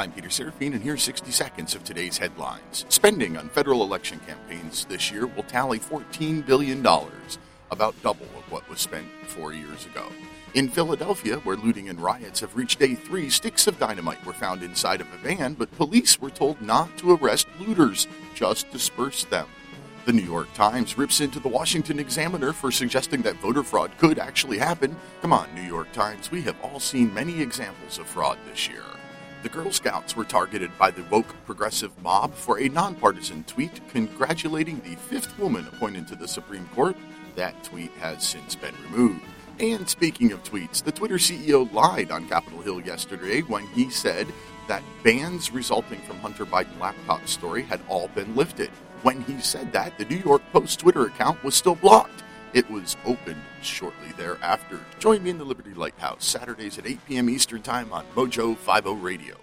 I'm Peter Serafine, and here's 60 seconds of today's headlines. Spending on federal election campaigns this year will tally $14 billion, about double of what was spent four years ago. In Philadelphia, where looting and riots have reached day three, sticks of dynamite were found inside of a van, but police were told not to arrest looters, just disperse them. The New York Times rips into the Washington Examiner for suggesting that voter fraud could actually happen. Come on, New York Times, we have all seen many examples of fraud this year. The Girl Scouts were targeted by the woke progressive mob for a nonpartisan tweet congratulating the fifth woman appointed to the Supreme Court. That tweet has since been removed. And speaking of tweets, the Twitter CEO lied on Capitol Hill yesterday when he said that bans resulting from Hunter Biden laptop story had all been lifted. When he said that, the New York Post Twitter account was still blocked. It was opened shortly thereafter. Join me in the Liberty Lighthouse Saturdays at 8 p.m. Eastern Time on Mojo 50 Radio.